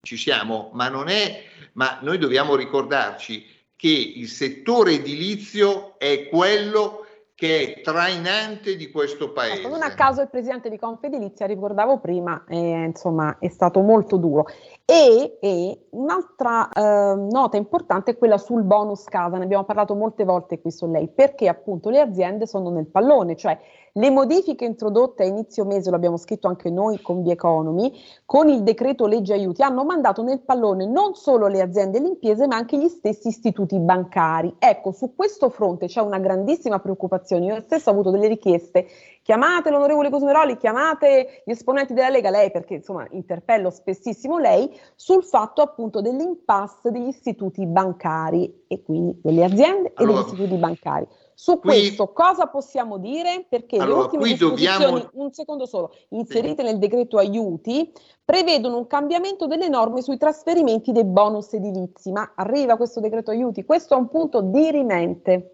ci siamo, ma non è, ma noi dobbiamo ricordarci che il settore edilizio è quello che è trainante di questo paese. Ecco, non a caso il presidente di Confedilizia, ricordavo prima, eh, insomma, è stato molto duro. E, e un'altra eh, nota importante è quella sul bonus casa, ne abbiamo parlato molte volte qui su lei, perché appunto le aziende sono nel pallone, cioè le modifiche introdotte a inizio mese, lo abbiamo scritto anche noi con The Economy, con il decreto legge aiuti, hanno mandato nel pallone non solo le aziende e le imprese, ma anche gli stessi istituti bancari. Ecco, su questo fronte c'è una grandissima preoccupazione. Io stesso ho avuto delle richieste. Chiamate l'onorevole Cosmeroli, chiamate gli esponenti della Lega, lei, perché insomma interpello spessissimo lei, sul fatto appunto dell'impasse degli istituti bancari e quindi delle aziende allora, e degli istituti bancari. Su qui, questo cosa possiamo dire? Perché allora, le ultime disposizioni, dobbiamo... un secondo solo, inserite sì. nel decreto aiuti, prevedono un cambiamento delle norme sui trasferimenti dei bonus edilizi, ma arriva questo decreto aiuti, questo è un punto dirimente.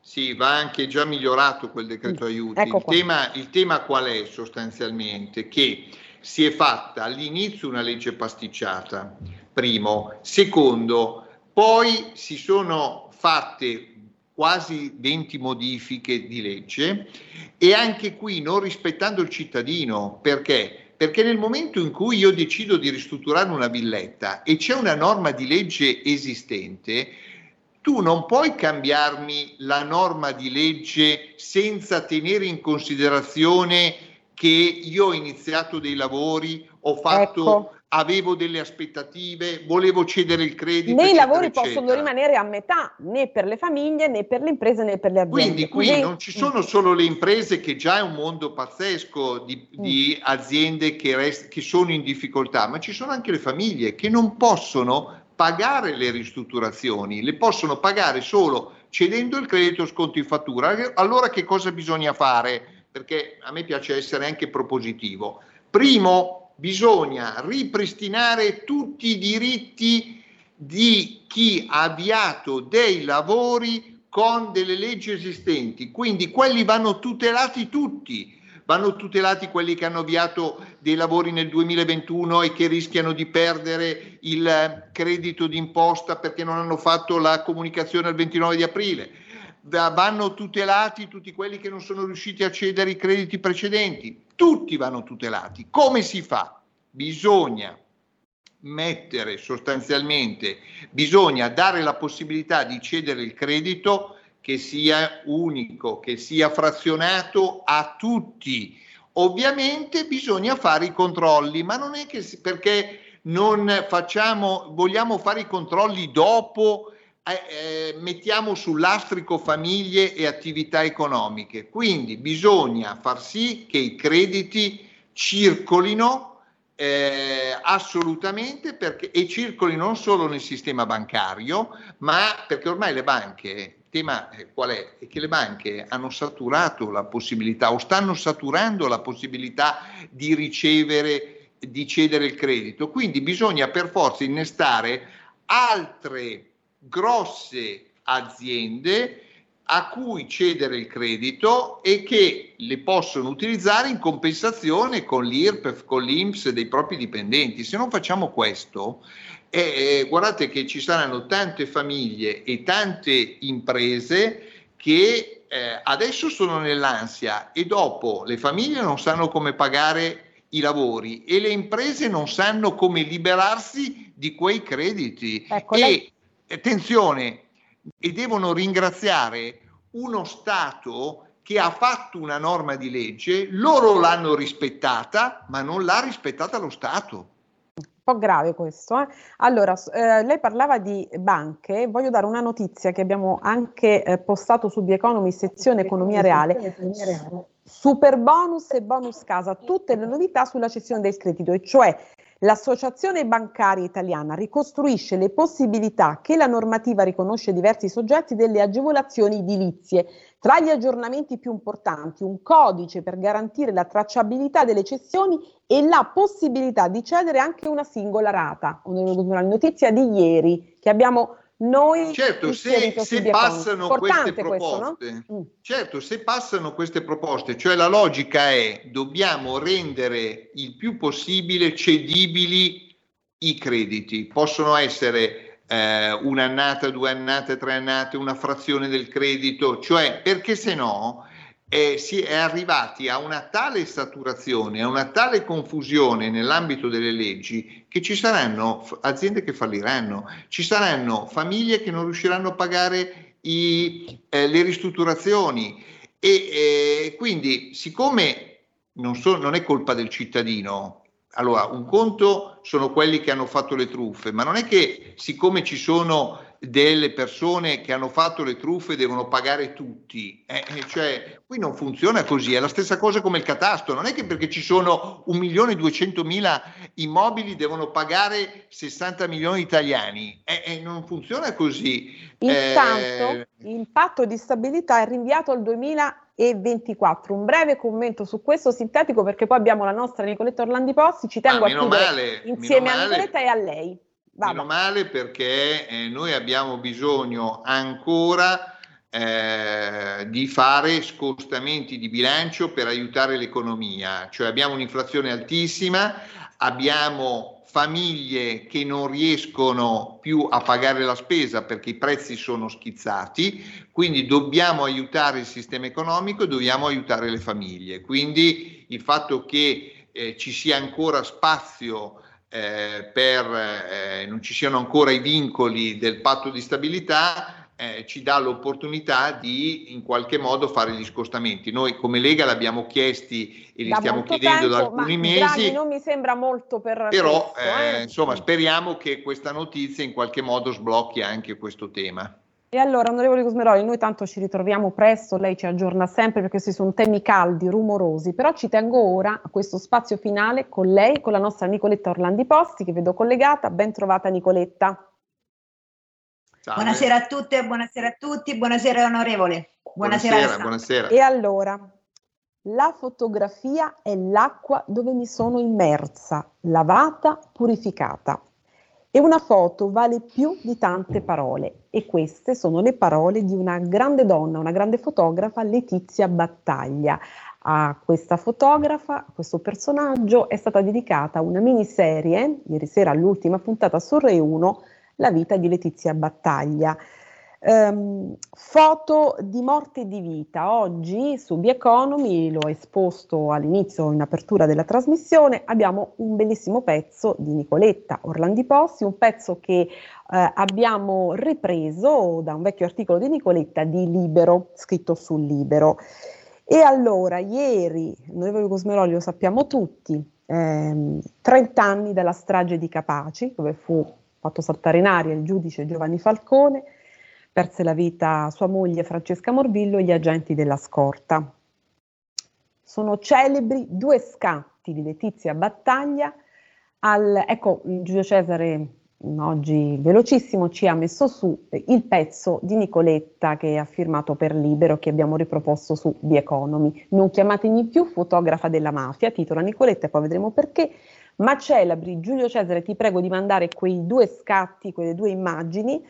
Sì, va anche già migliorato quel decreto aiuti. Ecco il, tema, il tema qual è sostanzialmente? Che si è fatta all'inizio una legge pasticciata, primo. Secondo, poi si sono fatte quasi 20 modifiche di legge e anche qui non rispettando il cittadino. Perché? Perché nel momento in cui io decido di ristrutturare una villetta e c'è una norma di legge esistente, tu non puoi cambiarmi la norma di legge senza tenere in considerazione che io ho iniziato dei lavori, ho fatto, ecco. Avevo delle aspettative, volevo cedere il credito. Né i lavori eccetera. possono rimanere a metà né per le famiglie né per le imprese né per le aziende. Quindi qui Né- non ci sono solo le imprese, che già è un mondo pazzesco di, di aziende che, rest- che sono in difficoltà, ma ci sono anche le famiglie che non possono pagare le ristrutturazioni, le possono pagare solo cedendo il credito sconto in fattura. Allora che cosa bisogna fare? Perché a me piace essere anche propositivo. Primo, bisogna ripristinare tutti i diritti di chi ha avviato dei lavori con delle leggi esistenti, quindi quelli vanno tutelati tutti. Vanno tutelati quelli che hanno avviato dei lavori nel 2021 e che rischiano di perdere il credito d'imposta perché non hanno fatto la comunicazione al 29 di aprile. Va- Vanno tutelati tutti quelli che non sono riusciti a cedere i crediti precedenti. Tutti vanno tutelati. Come si fa? Bisogna mettere sostanzialmente, bisogna dare la possibilità di cedere il credito che sia unico, che sia frazionato a tutti. Ovviamente bisogna fare i controlli, ma non è che perché non facciamo, vogliamo fare i controlli dopo, eh, eh, mettiamo sull'astrico famiglie e attività economiche. Quindi bisogna far sì che i crediti circolino eh, assolutamente perché, e circoli non solo nel sistema bancario, ma perché ormai le banche, il tema qual è? È che le banche hanno saturato la possibilità o stanno saturando la possibilità di ricevere, di cedere il credito. Quindi bisogna per forza innestare altre grosse aziende a cui cedere il credito e che le possono utilizzare in compensazione con l'IRPEF, con l'INPS dei propri dipendenti. Se non facciamo questo, eh, eh, guardate che ci saranno tante famiglie e tante imprese che eh, adesso sono nell'ansia e dopo le famiglie non sanno come pagare i lavori e le imprese non sanno come liberarsi di quei crediti. Ecco, e lei... attenzione, e devono ringraziare uno Stato che ha fatto una norma di legge, loro l'hanno rispettata, ma non l'ha rispettata lo Stato. Un po' grave questo. Eh? Allora, eh, lei parlava di banche, voglio dare una notizia che abbiamo anche eh, postato su The Economy, sezione Economia Reale. Super bonus e bonus casa, tutte le novità sulla cessione del credito, e cioè L'Associazione Bancaria Italiana ricostruisce le possibilità che la normativa riconosce ai diversi soggetti delle agevolazioni edilizie. Tra gli aggiornamenti più importanti, un codice per garantire la tracciabilità delle cessioni e la possibilità di cedere anche una singola rata. Una notizia di ieri che abbiamo noi certo, se, se passano queste proposte, questo, no? Mm. certo, se passano queste proposte, cioè la logica è dobbiamo rendere il più possibile cedibili i crediti. Possono essere eh, un'annata, due annate, tre annate, una frazione del credito, cioè perché se no eh, si è arrivati a una tale saturazione, a una tale confusione nell'ambito delle leggi che ci saranno aziende che falliranno, ci saranno famiglie che non riusciranno a pagare i, eh, le ristrutturazioni. E eh, quindi siccome non, so, non è colpa del cittadino, allora un conto sono quelli che hanno fatto le truffe, ma non è che siccome ci sono delle persone che hanno fatto le truffe devono pagare tutti. Eh, eh cioè, qui non funziona così, è la stessa cosa come il catasto, non è che perché ci sono 1 milione e 200 mila immobili devono pagare 60 milioni di italiani, eh, eh, non funziona così. Intanto eh, il patto di stabilità è rinviato al 2024. Un breve commento su questo sintetico perché poi abbiamo la nostra Nicoletta Orlandi Posti, ci tengo ah, a chiudere male, insieme a Nicoletta e a lei. Meno male perché eh, noi abbiamo bisogno ancora eh, di fare scostamenti di bilancio per aiutare l'economia, cioè abbiamo un'inflazione altissima, abbiamo famiglie che non riescono più a pagare la spesa perché i prezzi sono schizzati, quindi dobbiamo aiutare il sistema economico e dobbiamo aiutare le famiglie. Quindi il fatto che eh, ci sia ancora spazio eh, per eh, non ci siano ancora i vincoli del patto di stabilità, eh, ci dà l'opportunità di in qualche modo fare gli scostamenti. Noi come Lega l'abbiamo chiesti e li da stiamo chiedendo tempo, da alcuni mesi. Draghi non mi sembra molto per Però questo, eh, eh. insomma speriamo che questa notizia in qualche modo sblocchi anche questo tema. E allora, onorevole Cosmeroli, noi tanto ci ritroviamo presto, lei ci aggiorna sempre perché questi sono temi caldi, rumorosi, però ci tengo ora a questo spazio finale con lei, con la nostra Nicoletta Orlandi Posti, che vedo collegata. Ben trovata Nicoletta. Ciao. Buonasera a tutte, buonasera a tutti, buonasera onorevole. Buonasera, buonasera, buonasera. E allora, la fotografia è l'acqua dove mi sono immersa, lavata, purificata. E una foto vale più di tante parole e queste sono le parole di una grande donna, una grande fotografa, Letizia Battaglia. A questa fotografa, a questo personaggio, è stata dedicata una miniserie, ieri sera all'ultima puntata su Rai 1, La vita di Letizia Battaglia. Um, foto di morte e di vita. Oggi su The Economy, l'ho esposto all'inizio in apertura della trasmissione, abbiamo un bellissimo pezzo di Nicoletta Orlandi Possi, un pezzo che eh, abbiamo ripreso da un vecchio articolo di Nicoletta di Libero, scritto sul Libero. E allora, ieri, noi Cosmeroli lo sappiamo tutti, ehm, 30 anni dalla strage di Capaci, dove fu fatto saltare in aria il giudice Giovanni Falcone, perse la vita sua moglie Francesca Morvillo e gli agenti della scorta. Sono celebri due scatti di Letizia Battaglia. Al, ecco, Giulio Cesare oggi velocissimo ci ha messo su il pezzo di Nicoletta che ha firmato per Libero che abbiamo riproposto su The Economy. Non chiamatemi più fotografa della mafia, titola Nicoletta e poi vedremo perché. Ma celebri, Giulio Cesare, ti prego di mandare quei due scatti, quelle due immagini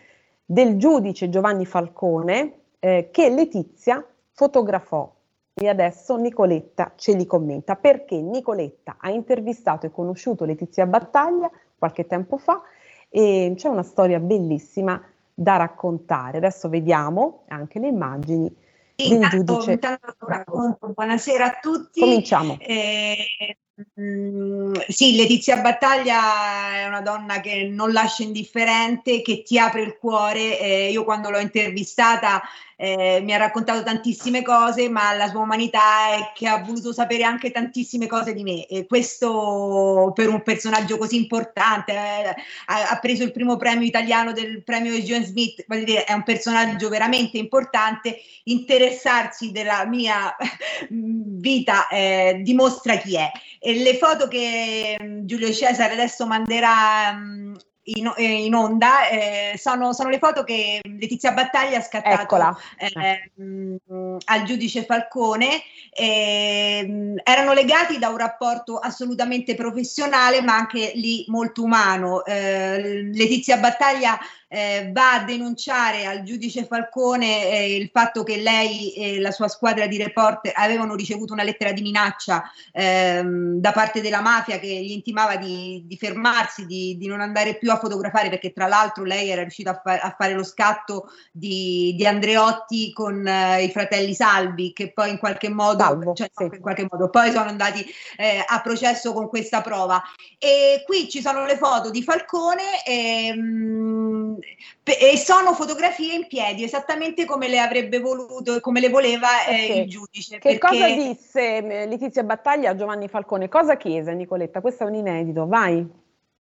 del giudice Giovanni Falcone eh, che Letizia fotografò e adesso Nicoletta ce li commenta perché Nicoletta ha intervistato e conosciuto Letizia Battaglia qualche tempo fa e c'è una storia bellissima da raccontare. Adesso vediamo anche le immagini del intanto, giudice. Intanto racconto. Buonasera a tutti. Cominciamo. Eh, Mm, sì, Letizia Battaglia è una donna che non lascia indifferente, che ti apre il cuore. Eh, io quando l'ho intervistata eh, mi ha raccontato tantissime cose, ma la sua umanità è che ha voluto sapere anche tantissime cose di me. E questo per un personaggio così importante, eh, ha, ha, preso il primo premio italiano del premio John Smith, dire, è un personaggio veramente importante. Interessarsi della mia vita eh, dimostra chi è. E le foto che mm, Giulio Cesare adesso manderà mm, in, eh, in onda eh, sono, sono, le foto che Letizia Battaglia ha scattato eh, mh, al giudice Falcone. Mh, erano legati da un rapporto assolutamente professionale, ma anche lì molto umano. Eh, Letizia Battaglia eh, va a denunciare al giudice Falcone eh, il fatto che lei e la sua squadra di report avevano ricevuto una lettera di minaccia ehm, da parte della mafia che gli intimava di, di fermarsi, di, di, non andare più a fotografare perché tra l'altro lei era riuscita a, fa- a fare lo scatto di, di Andreotti con eh, i fratelli Salvi che poi in qualche modo, Salvo, cioè, sì. in qualche modo poi sono andati eh, a processo con questa prova. E qui ci sono le foto di Falcone. Ehm, e sono fotografie in piedi, esattamente come le avrebbe voluto, come le voleva eh, okay. il giudice. Che perché... cosa disse eh, Letizia Battaglia a Giovanni Falcone? Cosa chiese Nicoletta? Questo è un inedito, vai.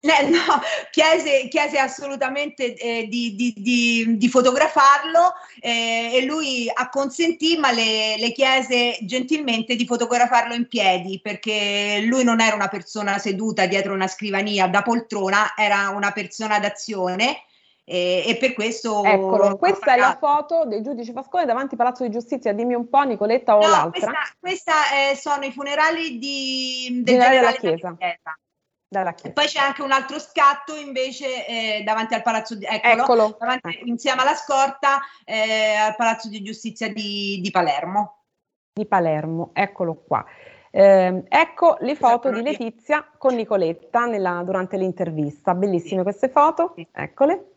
Eh, no, chiese, chiese assolutamente eh, di, di, di, di, fotografarlo eh, e lui acconsentì, ma le, le, chiese gentilmente di fotografarlo in piedi perché lui non era una persona seduta dietro una scrivania da poltrona, era una persona d'azione e, e, per questo eccolo questa è la foto del giudice Fascone davanti al Palazzo di Giustizia. Dimmi un po' Nicoletta o no, l'altra. questa eh, sono i funerali di, del generale della Chiesa. Chiesa. Chiesa. poi c'è anche un altro scatto invece eh, davanti al Palazzo di eccolo, eccolo. Davanti, ecco. insieme alla scorta eh, al Palazzo di Giustizia di, di, Palermo. Di Palermo eccolo qua. Eh, ecco le foto di Letizia con Nicoletta nella, durante l'intervista. Bellissime queste foto. Eccole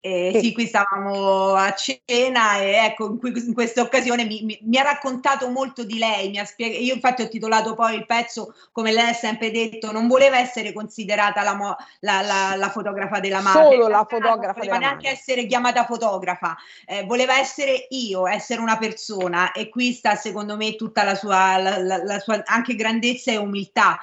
eh, sì. sì. qui stavamo a cena e ecco, in, cui, in questa occasione mi, mi, mi, ha raccontato molto di lei, mi ha spieg- io infatti ho titolato poi il pezzo, come lei ha sempre detto, non voleva essere considerata la, mo- la, la, la fotografa della mafia. Solo la fotografa della mafia. neanche essere chiamata fotografa, eh, voleva essere io, essere una persona e qui sta secondo me tutta la sua, la sua anche grandezza e umiltà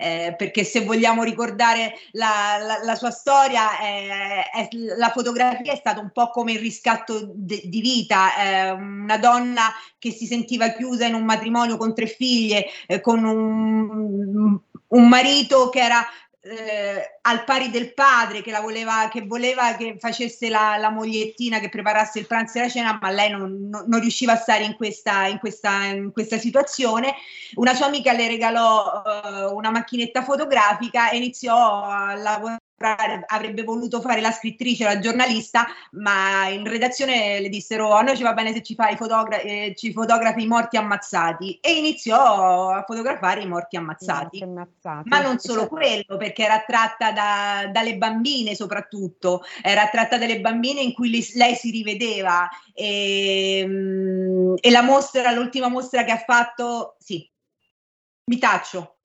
eh, perché se vogliamo ricordare la, la, la sua storia, eh, è, la fotografia è stata un po' come il riscatto de, di vita, eh, una donna che si sentiva chiusa in un matrimonio con tre figlie, eh, con un, un marito che era eh, al pari del padre che, la voleva, che voleva che facesse la, la, mogliettina, che preparasse il pranzo e la cena, ma lei non, non, non riusciva a stare in questa, in, questa, in questa, situazione. Una sua amica le regalò uh, una macchinetta fotografica e iniziò a lavorare avrebbe voluto fare la scrittrice, la giornalista, ma in redazione le dissero a noi ci va bene se ci fai fotogra- eh, ci fotografi i morti ammazzati e iniziò a fotografare i morti ammazzati. ammazzati. Ma non solo quello, perché era tratta da, dalle bambine soprattutto, era tratta dalle bambine in cui lei si rivedeva e, mm, e la mostra, l'ultima mostra che ha fatto, sì, mi taccio.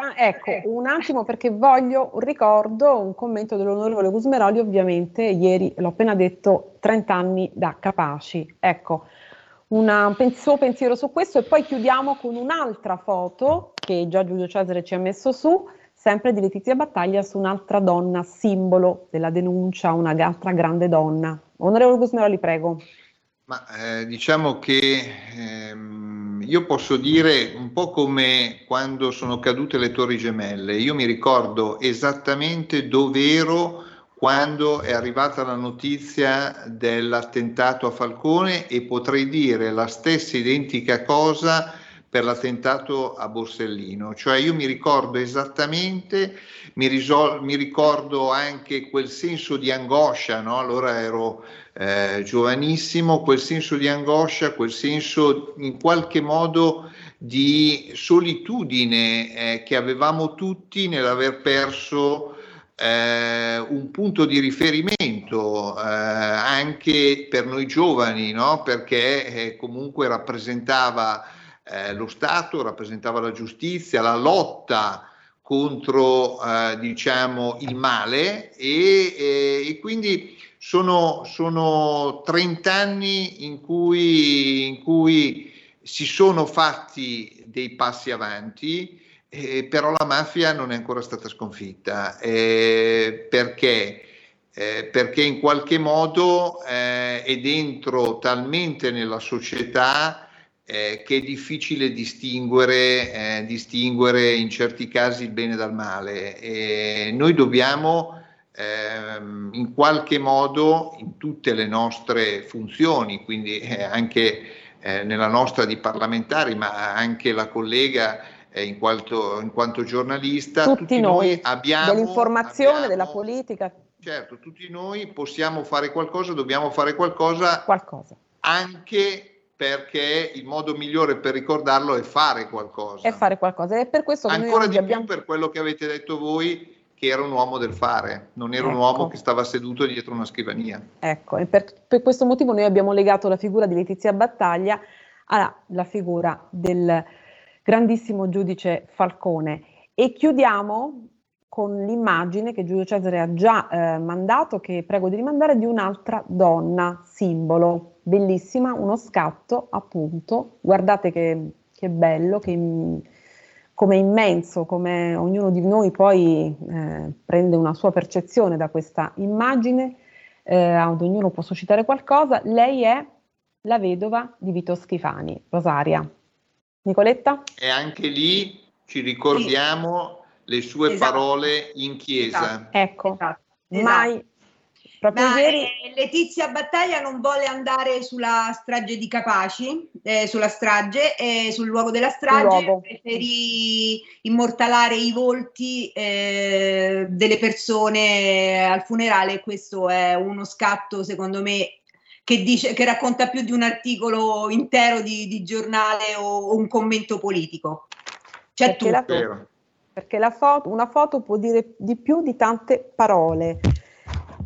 Ah, ecco, un attimo perché voglio un ricordo, un commento dell'onorevole Gusmeroli, ovviamente ieri l'ho appena detto, 30 anni da Capaci. Ecco, un suo pensiero su questo e poi chiudiamo con un'altra foto che già Giulio Cesare ci ha messo su, sempre di Letizia Battaglia su un'altra donna, simbolo della denuncia, un'altra grande donna. Onorevole Gusmeroli, prego. Ma eh, diciamo che ehm, io posso dire un po' come quando sono cadute le torri gemelle, io mi ricordo esattamente dove ero quando è arrivata la notizia dell'attentato a Falcone e potrei dire la stessa identica cosa per l'attentato a Borsellino, cioè io mi ricordo esattamente, mi, risol- mi ricordo anche quel senso di angoscia, no? allora ero eh, giovanissimo, quel senso di angoscia, quel senso in qualche modo di solitudine eh, che avevamo tutti nell'aver perso eh, un punto di riferimento eh, anche per noi giovani, no? perché eh, comunque rappresentava eh, lo Stato, rappresentava la giustizia, la lotta contro diciamo il male e, e quindi sono, sono 30 anni in cui, in cui, si sono fatti dei passi avanti, eh, però la mafia non è ancora stata sconfitta. Eh, perché? Eh, perché in qualche modo eh, è dentro talmente nella società eh, che è difficile distinguere, eh, distinguere, in certi casi il bene dal male. noi dobbiamo ehm, in qualche modo in tutte le nostre funzioni, quindi eh, anche eh, nella nostra di parlamentari, ma anche la collega eh, in, quanto, in, quanto, giornalista, tutti, tutti noi, noi, abbiamo dell'informazione, abbiamo, della politica. Certo, tutti noi possiamo fare qualcosa, dobbiamo fare qualcosa, qualcosa. anche perché il modo migliore per ricordarlo è fare qualcosa. È fare qualcosa. E per questo Ancora di abbiamo... più per quello che avete detto voi, che era un uomo del fare, non era ecco. un uomo che stava seduto dietro una scrivania. Ecco, e per, per, questo motivo noi abbiamo legato la figura di Letizia Battaglia alla figura del grandissimo giudice Falcone. E chiudiamo con l'immagine che Giulio Cesare ha già eh, mandato, che prego di rimandare, di un'altra donna, simbolo, bellissima, uno scatto appunto, guardate che, che bello, che come immenso, come ognuno di noi poi eh, prende una sua percezione da questa immagine, eh, ad ognuno può suscitare qualcosa, lei è la vedova di Vito Schifani, Rosaria. Nicoletta? E anche lì ci ricordiamo sì. le sue esatto. parole in chiesa. Esatto. Ecco, esatto. mai Proprio Ma, ieri... eh, Letizia Battaglia non vuole andare sulla strage di Capaci, eh, sulla strage, eh, sul luogo della strage, luogo. preferì immortalare i volti eh, delle persone al funerale. Questo è uno scatto, secondo me, che, dice, che racconta più di un articolo intero di, di giornale o, o, un commento politico. C'è perché tutto. La, perché la foto, una foto può dire di più di tante parole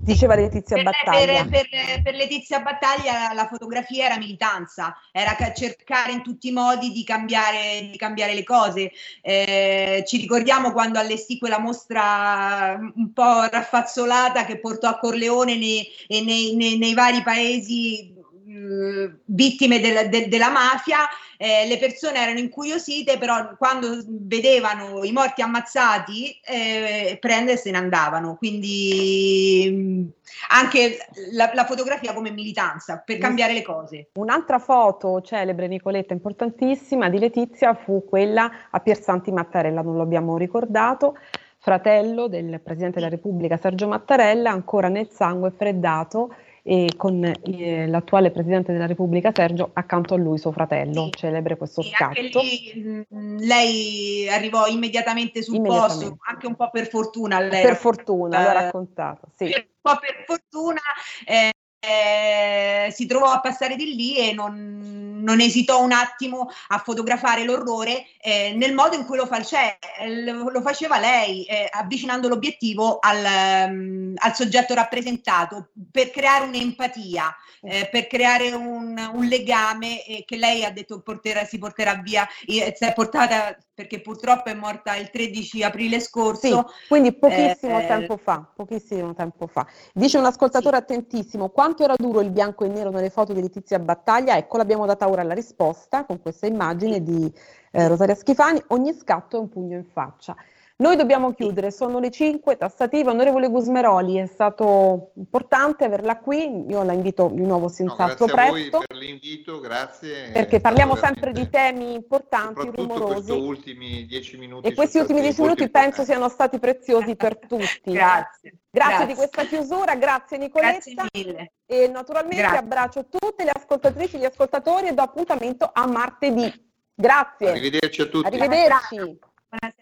diceva Letizia per, Battaglia. Per, per, per, Letizia Battaglia la fotografia era militanza, era cercare in tutti i modi di cambiare, di cambiare le cose. Eh, ci ricordiamo quando allestì quella mostra un po' raffazzolata che portò a Corleone nei, nei, nei, nei vari paesi mh, vittime del, de, della mafia eh, le persone erano incuriosite, però quando vedevano i morti ammazzati, eh, prende e se ne andavano. Quindi mh, anche la, la, fotografia come militanza per cambiare le cose. Un'altra foto celebre, Nicoletta, importantissima di Letizia fu quella a Piersanti Mattarella, non lo abbiamo ricordato fratello del Presidente della Repubblica Sergio Mattarella, ancora nel sangue freddato e con eh, l'attuale Presidente della Repubblica Sergio accanto a lui suo fratello, sì. celebre questo sì, scatto. Lì, mm, lei arrivò immediatamente sul immediatamente. posto, anche un po' per fortuna. Lei per fortuna, l'ho raccontato, sì. Un po' per fortuna. Eh, eh, si trovò a passare di lì e non, non, esitò un attimo a fotografare l'orrore eh, nel modo in cui lo, fa, cioè, lo faceva lei, eh, avvicinando l'obiettivo al, um, al, soggetto rappresentato per creare un'empatia, eh, per creare un, un legame che lei ha detto porterà, si porterà via, si è portata perché purtroppo è morta il 13 aprile scorso. Sì, quindi pochissimo eh, tempo fa, pochissimo tempo fa. Dice un ascoltatore sì. attentissimo, quanto era duro il bianco e nero nelle foto di Letizia Battaglia? Ecco, l'abbiamo data ora la risposta con questa immagine di eh, Rosaria Schifani, ogni scatto è un pugno in faccia. Noi dobbiamo chiudere, sono le 5, tassativa. Onorevole Gusmeroli, è stato importante averla qui, io la invito di nuovo senz'altro no, presto. Grazie per l'invito, grazie. Perché parliamo sempre di temi importanti, rumorosi. ultimi dieci minuti. E questi ultimi dieci minuti penso siano stati preziosi per tutti. grazie. Grazie, grazie, di questa chiusura, grazie Nicoletta. Grazie mille. E naturalmente grazie. abbraccio tutte le ascoltatrici, gli ascoltatori e do appuntamento a martedì. Grazie. Arrivederci a tutti. Arrivederci. Buonasera.